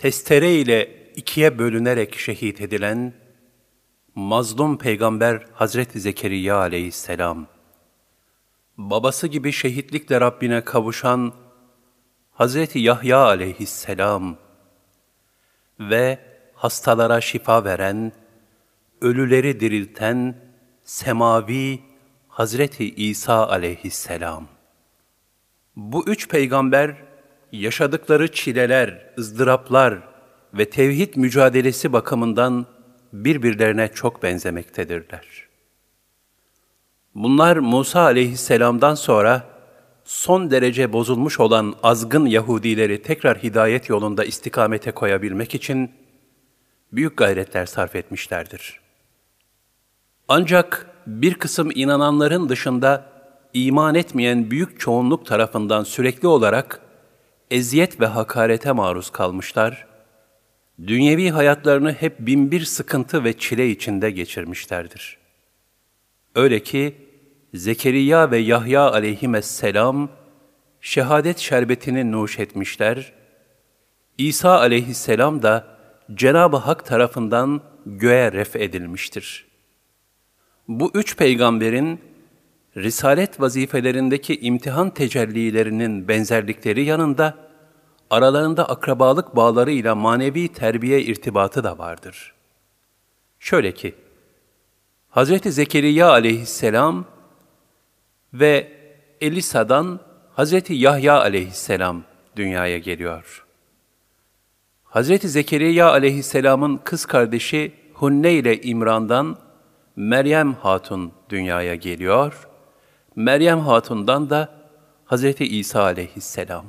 testere ile ikiye bölünerek şehit edilen mazlum peygamber Hazreti Zekeriya aleyhisselam, babası gibi şehitlikle Rabbine kavuşan Hazreti Yahya aleyhisselam ve hastalara şifa veren, ölüleri dirilten semavi Hazreti İsa aleyhisselam. Bu üç peygamber yaşadıkları çileler, ızdıraplar ve tevhid mücadelesi bakımından birbirlerine çok benzemektedirler. Bunlar Musa aleyhisselamdan sonra son derece bozulmuş olan azgın Yahudileri tekrar hidayet yolunda istikamete koyabilmek için büyük gayretler sarf etmişlerdir. Ancak bir kısım inananların dışında iman etmeyen büyük çoğunluk tarafından sürekli olarak eziyet ve hakarete maruz kalmışlar, dünyevi hayatlarını hep binbir sıkıntı ve çile içinde geçirmişlerdir. Öyle ki Zekeriya ve Yahya aleyhisselam şehadet şerbetini nuş etmişler, İsa aleyhisselam da Cenab-ı Hak tarafından göğe ref edilmiştir. Bu üç peygamberin risalet vazifelerindeki imtihan tecellilerinin benzerlikleri yanında, aralarında akrabalık bağlarıyla manevi terbiye irtibatı da vardır. Şöyle ki, Hz. Zekeriya aleyhisselam ve Elisa'dan Hz. Yahya aleyhisselam dünyaya geliyor. Hz. Zekeriya aleyhisselamın kız kardeşi Hunne ile İmran'dan Meryem Hatun dünyaya geliyor. Meryem Hatun'dan da Hz. İsa aleyhisselam.